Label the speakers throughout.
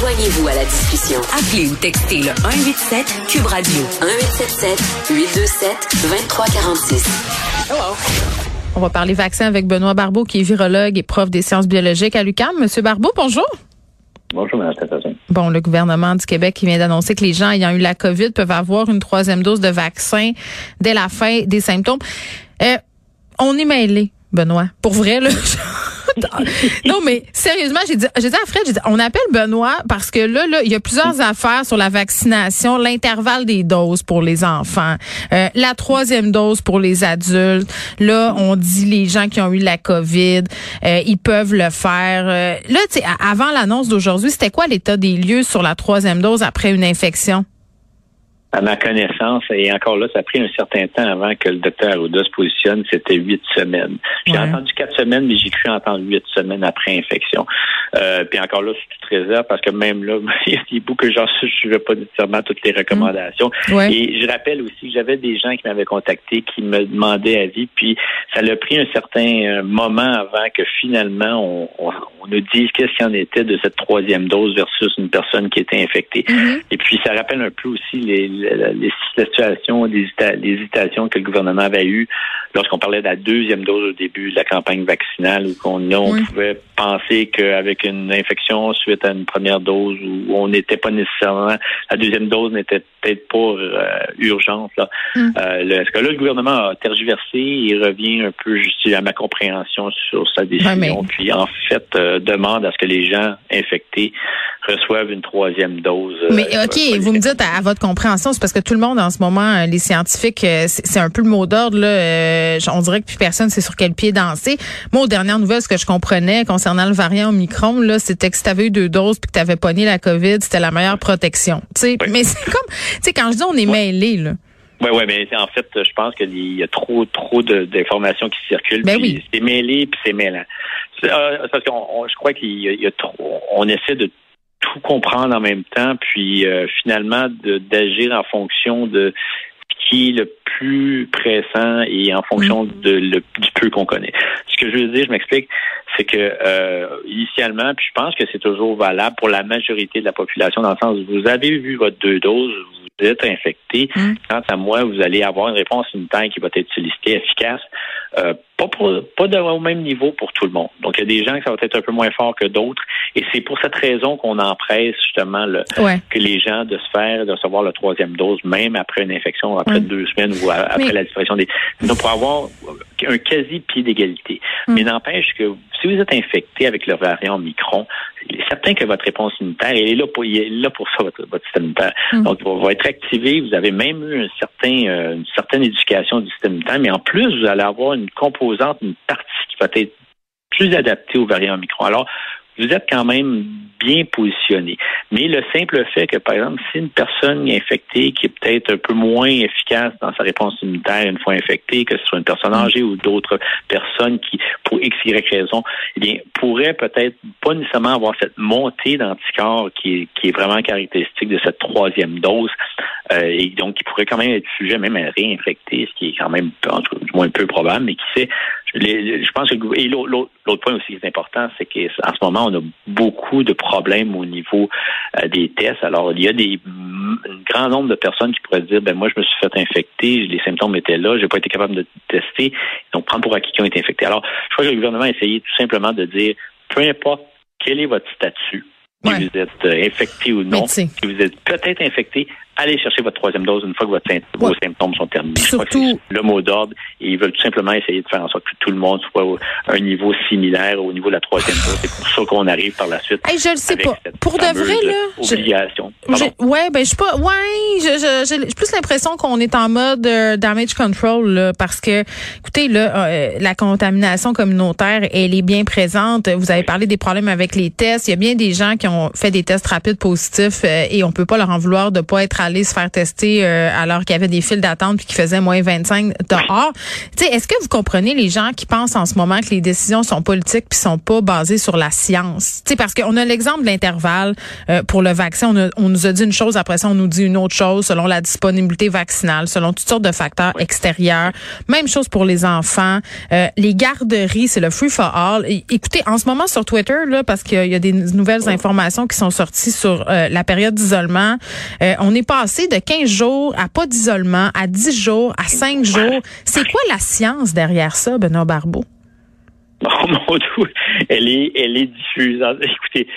Speaker 1: Joignez-vous à la discussion. Appelez ou textez le 187 Cube Radio 1877 827 2346.
Speaker 2: Hello. On va parler vaccin avec Benoît Barbeau, qui est virologue et prof des sciences biologiques à l'UQAM. Monsieur Barbeau, bonjour.
Speaker 3: Bonjour, Mme
Speaker 2: Bon, le gouvernement du Québec qui vient d'annoncer que les gens ayant eu la COVID peuvent avoir une troisième dose de vaccin dès la fin des symptômes. Euh, on est mêlé, Benoît. Pour vrai, là. non, mais sérieusement, j'ai dit, j'ai dit à Fred, j'ai dit, on appelle Benoît parce que là, là, il y a plusieurs affaires sur la vaccination, l'intervalle des doses pour les enfants, euh, la troisième dose pour les adultes. Là, on dit les gens qui ont eu la COVID, euh, ils peuvent le faire. Euh, là, tu sais, avant l'annonce d'aujourd'hui, c'était quoi l'état des lieux sur la troisième dose après une infection?
Speaker 3: À ma connaissance, et encore là, ça a pris un certain temps avant que le docteur Arruda se positionne, c'était huit semaines. J'ai entendu quatre semaines, mais j'ai cru entendre huit semaines après infection. Euh, puis encore là, c'est toute réserve parce que même là, il y a beaucoup que j'en je ne suivais pas nécessairement toutes les recommandations.
Speaker 2: Mm.
Speaker 3: Et je rappelle aussi que j'avais des gens qui m'avaient contacté, qui me demandaient avis, puis ça a pris un certain euh, moment avant que finalement on, on, on nous dise qu'est-ce qu'il en était de cette troisième dose versus une personne qui était infectée.
Speaker 2: Mm-hmm.
Speaker 3: Et puis ça rappelle un peu aussi les, les, situations, les, hésitations que le gouvernement avait eues lorsqu'on parlait de la deuxième dose au début de la campagne vaccinale, où on, on
Speaker 2: Oui.
Speaker 3: pouvait penser qu'avec une infection suite à une première dose, où on n'était pas nécessairement, la deuxième dose n'était peut-être pas euh, urgente. Là.
Speaker 2: Mm.
Speaker 3: Euh, est-ce que là, le gouvernement a tergiversé et revient un peu juste à ma compréhension sur sa décision,
Speaker 2: mais-
Speaker 3: puis en fait euh, demande à ce que les gens infectés reçoivent une troisième dose.
Speaker 2: Mais
Speaker 3: euh,
Speaker 2: OK, vous me dites à, à votre compréhension, c'est parce que tout le monde en ce moment, euh, les scientifiques, c'est c'est un peu le mot d'ordre. là. Euh, on dirait que plus personne sait sur quel pied danser. Moi, aux dernières nouvelles, ce que je comprenais concernant le variant Omicron, là, c'était que si t'avais eu deux doses puis que t'avais pogné la COVID, c'était la meilleure protection.
Speaker 3: Oui.
Speaker 2: Mais c'est comme, tu sais, quand je dis on est mêlés, là.
Speaker 3: Oui, oui, mais en fait, je pense qu'il y a trop, trop d'informations qui circulent.
Speaker 2: Ben oui.
Speaker 3: C'est mêlé, puis c'est mêlant. Euh, parce qu'on, on- je crois qu'il y a, il y a trop, on essaie de tout comprendre en même temps, puis euh, finalement d'agir en fonction de qui est le plus pressant et en fonction
Speaker 2: Mm.
Speaker 3: de le, du peu qu'on connaît. Ce que je veux dire, je m'explique, c'est que euh, initialement, puis je pense que c'est toujours valable pour la majorité de la population, dans le sens où vous avez vu votre deux doses, vous êtes infecté,
Speaker 2: Mm.
Speaker 3: quant à moi, vous allez avoir une réponse immunitaire qui va être sollicitée, efficace, euh, pas, pour, pas de- au même niveau pour tout le monde. Donc, il y a des gens que ça va être un peu moins fort que d'autres, et c'est pour cette raison qu'on empresse justement le,
Speaker 2: Ouais.
Speaker 3: que les gens de se faire, de recevoir la troisième dose, même après une infection, après
Speaker 2: Ouais.
Speaker 3: deux semaines ou à- après
Speaker 2: Mais-
Speaker 3: la disparition des... Donc, pour avoir un quasi pied d'égalité.
Speaker 2: Mm.
Speaker 3: Mais n'empêche que si vous êtes infecté avec le variant Omicron, il est certain que votre réponse immunitaire, elle est là pour, est là pour ça, votre, votre système immunitaire.
Speaker 2: Mm.
Speaker 3: Donc, il va, va être activé. Vous avez même eu un certain, euh, une certaine éducation du système immunitaire, mais en plus, vous allez avoir une composante, une partie qui va être plus adaptée au variant Omicron. Alors, vous êtes quand même bien positionné. Mais le simple fait que, par exemple, si une personne est infectée qui est peut-être un peu moins efficace dans sa réponse immunitaire une fois infectée, que ce soit une personne âgée ou d'autres personnes qui, pour X, Y raison, eh bien, pourrait peut-être pas nécessairement avoir cette montée d'anticorps qui est, qui est vraiment caractéristique de cette troisième dose, euh, et donc qui pourrait quand même être sujet même à réinfecter, ce qui est quand même, en tout cas, du moins peu probable, mais qui sait, les- je pense que et l'autre point aussi qui est important, c'est qu'en ce moment, on a beaucoup de problèmes au niveau euh, des tests. Alors, il y a des un grand nombre de personnes qui pourraient dire, ben moi, je me suis fait infecter, les symptômes étaient là, j'ai pas été capable de tester, donc prendre pour acquis qui ont été infectés. Alors, je crois que le gouvernement a essayé tout simplement de dire, peu importe quel est votre statut, si
Speaker 2: Ouais.
Speaker 3: vous êtes infecté ou non,
Speaker 2: sais.
Speaker 3: si vous êtes peut-être infecté, allez chercher votre troisième dose une fois que votre vos symptômes sont terminés. Je
Speaker 2: surtout-
Speaker 3: le mot d'ordre et ils veulent tout simplement essayer de faire en sorte que tout le monde soit à un niveau similaire au niveau de la troisième dose. C'est pour ça qu'on arrive par la suite.
Speaker 2: Hey, je le sais pas. Pour de vrai, là. je-
Speaker 3: Obligation.
Speaker 2: J'ai- Ouais, ben je suis pas. Ouais, je- je- j'ai j'ai plus l'impression qu'on est en mode euh, damage control là, parce que, écoutez, là, euh, la contamination communautaire, elle est bien présente. Vous avez parlé des problèmes avec les tests. Il y a bien des gens qui ont fait des tests rapides positifs euh, et on peut pas leur en vouloir de pas être à aller se faire tester euh, alors qu'il y avait des files d'attente puis qu'il faisait moins 25 dehors. Sais, est-ce que vous comprenez les gens qui pensent en ce moment que les décisions sont politiques puis sont pas basées sur la science? Tu sais, parce qu'on a l'exemple de l'intervalle euh, pour le vaccin. On, on, nous a dit une chose, après ça, on nous dit une autre chose selon la disponibilité vaccinale, selon toutes sortes de facteurs extérieurs. Même chose pour les enfants. Euh, les garderies, c'est le free for all. écoutez, en ce moment sur Twitter, là, parce qu'il y, a des nouvelles informations qui sont sorties sur euh, la période d'isolement, euh, on est passé de 15 jours à pas d'isolement, à 10 jours, à 5 jours. C'est quoi la science derrière ça, Benoît Barbeau?
Speaker 3: Oh mon Dieu, elle est, elle est diffuse. Écoutez,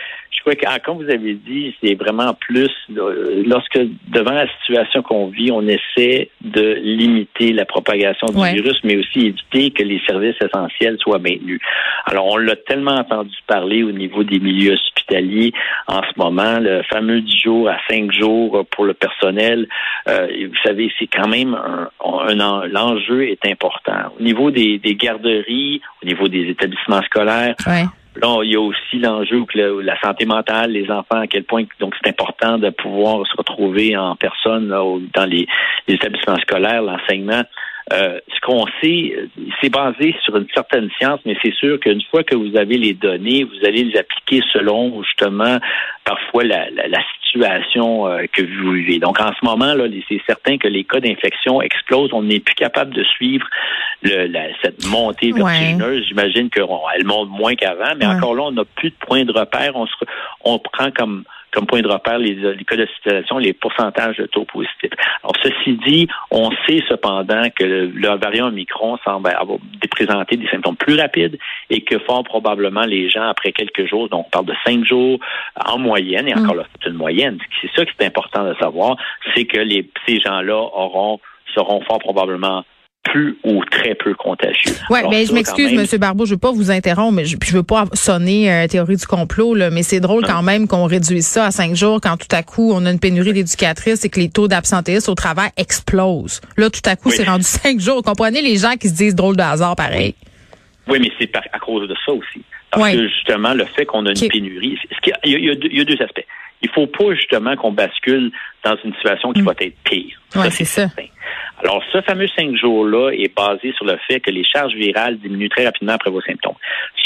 Speaker 3: crois que, ah, comme vous avez dit, c'est vraiment plus euh, lorsque devant la situation qu'on vit, on essaie de limiter la propagation du virus, mais aussi éviter que les services essentiels soient maintenus. Alors, on l'a tellement entendu parler au niveau des milieux hospitaliers en ce moment, le fameux 10 jours à 5 jours pour le personnel. Euh, vous savez, c'est quand même un, un l'enjeu est important. Au niveau des, des garderies, au niveau des établissements scolaires, Là, il y a aussi l'enjeu que la santé mentale, les enfants, à quel point donc c'est important de pouvoir se retrouver en personne dans les, établissements scolaires, l'enseignement. Euh, ce qu'on sait, c'est basé sur une certaine science, mais c'est sûr qu'une fois que vous avez les données, vous allez les appliquer selon justement parfois la, la, situation euh, que vous vivez. Donc en ce moment là, c'est certain que les cas d'infection explosent. On n'est plus capable de suivre le, la, cette montée vertigineuse. J'imagine qu'elle monte moins qu'avant, mais encore là, on n'a plus de point de repère. On se, on prend comme comme point de repère les, les cas d'hospitalisation, les pourcentages de taux positifs. Alors, ceci dit, on sait cependant que le, variant Omicron semble avoir présenter des symptômes plus rapides et que fort probablement les gens, après quelques jours, donc on parle de cinq jours en moyenne, et encore mm. là, c'est une moyenne, c'est ça qui est important de savoir, c'est que les, ces gens-là auront seront fort probablement plus ou très peu contagieux.
Speaker 2: Oui, mais je m'excuse, M. Barbeau, je ne veux pas vous interrompre, mais je ne veux pas sonner euh, théorie du complot, là, mais c'est drôle quand même qu'on réduise ça à cinq jours quand tout à coup on a une pénurie d'éducatrices et que les taux d'absentéisme au travail explosent. Là, tout à coup, c'est rendu cinq jours. Vous comprenez les gens qui se disent drôle de hasard pareil?
Speaker 3: Oui, mais c'est à cause de ça aussi. Parce que justement, le fait qu'on a une pénurie, il y, a, il y, a, deux aspects. Il faut pas justement qu'on bascule dans une situation qui mm. va être pire.
Speaker 2: Oui, c'est ça.
Speaker 3: Alors, ce fameux cinq jours-là est basé sur le fait que les charges virales diminuent très rapidement après vos symptômes.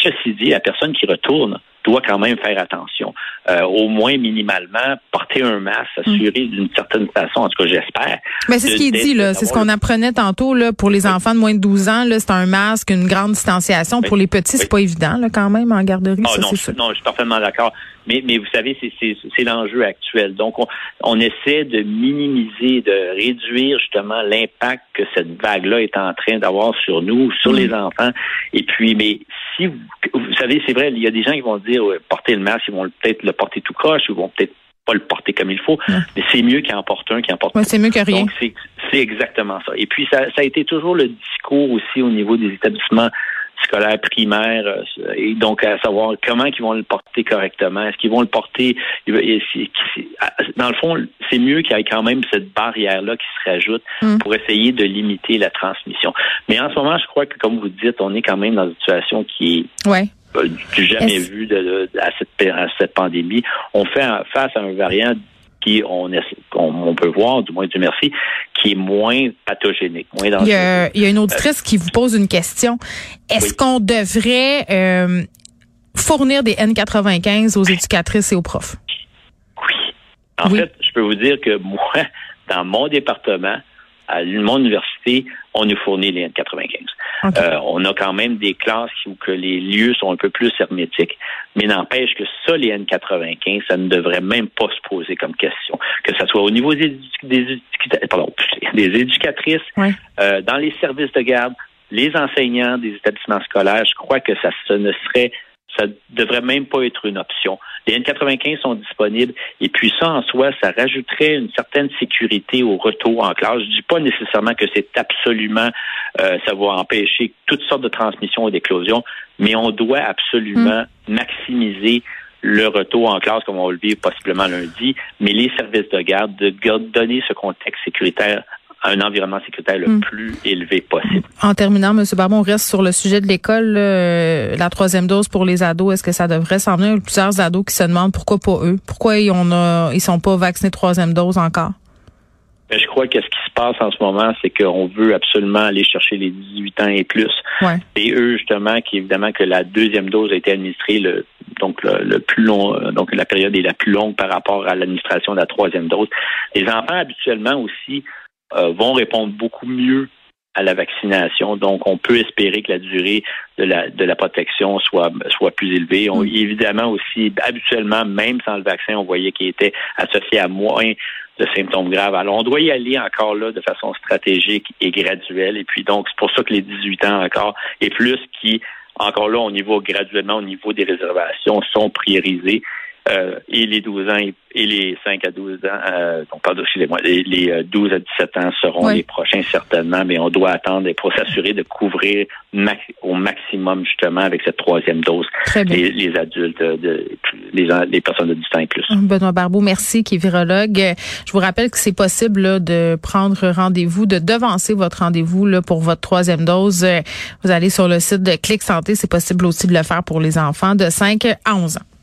Speaker 3: Ceci dit, la personne qui retourne doit quand même faire attention. Euh, au moins minimalement, porter un masque, s'assurer mm. d'une certaine façon, en tout cas j'espère.
Speaker 2: Mais c'est ce qui est dit, là. C'est ce qu'on apprenait tantôt, là, pour les enfants de moins de 12 ans, c'est un masque, une grande distanciation. Pour les petits, c'est pas évident, là, quand même, en garderie.
Speaker 3: Ah, non, non, je suis parfaitement d'accord. Mais, mais vous savez, c'est l'enjeu actuel. Donc, on, on essaie de minimiser, de réduire justement l'impact que cette vague-là est en train d'avoir sur nous, sur mm. les enfants. Et puis, mais si vous, vous savez, c'est vrai, il y a des gens qui vont dire porter le masque, ils vont peut-être le porter tout croche, ils vont peut-être pas le porter comme il faut, mais c'est mieux qu'il en porte un qui en porte
Speaker 2: ouais, C'est mieux que rien.
Speaker 3: Donc, c'est exactement ça. Et puis, ça, ça a été toujours le discours aussi au niveau des établissements scolaire primaire, euh, et donc à savoir comment ils vont le porter correctement. Est-ce qu'ils vont le porter Dans le fond, c'est mieux qu'il y ait quand même cette barrière-là qui se rajoute mm. pour essayer de limiter la transmission. Mais en ce moment, je crois que, comme vous dites, on est quand même dans une situation qui est
Speaker 2: ouais.
Speaker 3: Euh, du jamais vu de, à, cette, à cette pandémie. On fait face à un variant qui on, on, peut voir, du moins du merci, qui est moins pathogénique, moins dangereux.
Speaker 2: Il y a, il y a une auditrice qui vous pose une question. Est-ce qu'on devrait euh, fournir des N95 aux éducatrices et aux profs?
Speaker 3: Oui. En fait, je peux vous dire que moi, dans mon département, à mon université, on nous fournit les N95. Euh, on a quand même des classes où que les lieux sont un peu plus hermétiques, mais n'empêche que ça, les N95, ça ne devrait même pas se poser comme question. Que ce soit au niveau des, des, des éducatrices, euh, dans les services de garde, les enseignants des établissements scolaires, je crois que ça, ça ne serait ça devrait même pas être une option. Les N95 sont disponibles et puis ça en soi, ça rajouterait une certaine sécurité au retour en classe. Je dis pas nécessairement que c'est absolument, euh, ça va empêcher toutes sortes de transmissions et d'éclosions, mais on doit absolument hmm. maximiser le retour en classe, comme on va le vivre possiblement lundi, mais les services de garde, de donner ce contexte sécuritaire un environnement sécuritaire le hmm. plus élevé possible.
Speaker 2: En terminant, M. Barbon, on reste sur le sujet de l'école. Euh, la troisième dose pour les ados, est-ce que ça devrait s'en venir? Plusieurs ados qui se demandent pourquoi pas eux? Pourquoi ils, ont, ils sont pas vaccinés troisième dose encore?
Speaker 3: Mais je crois que ce qui se passe en ce moment, c'est qu'on veut absolument aller chercher les 18 ans et plus.
Speaker 2: Ouais.
Speaker 3: Et eux, justement, qui évidemment que la deuxième dose a été administrée le donc le, plus long, euh, donc la période est la plus longue par rapport à l'administration de la troisième dose. Les enfants habituellement aussi euh, vont répondre beaucoup mieux à la vaccination. Donc, on peut espérer que la durée de la, de la protection soit, soit plus élevée. On, mm. évidemment aussi, habituellement, même sans le vaccin, on voyait qu'il était associé à moins de symptômes graves. Alors, on doit y aller encore là de façon stratégique et graduelle. Et puis, donc, c'est pour ça que les 18 ans encore et plus qui, encore là, au niveau graduellement, au niveau des réservations, sont priorisés. Euh, et les 12 ans et les 5 à 12 ans, euh, donc pardon, excusez-moi, les, les 12 euh, à 17 ans seront les prochains certainement, mais on doit attendre pour s'assurer de couvrir au maximum justement avec cette troisième dose les, les, adultes, de, les, les, personnes de 10 ans et plus.
Speaker 2: Benoît Barbeau, merci, qui est virologue. Je vous rappelle que c'est possible là, de prendre rendez-vous, de devancer votre rendez-vous là, pour votre troisième dose. Vous allez sur le site de Clic Santé, c'est possible aussi de le faire pour les enfants de 5 à 11 ans.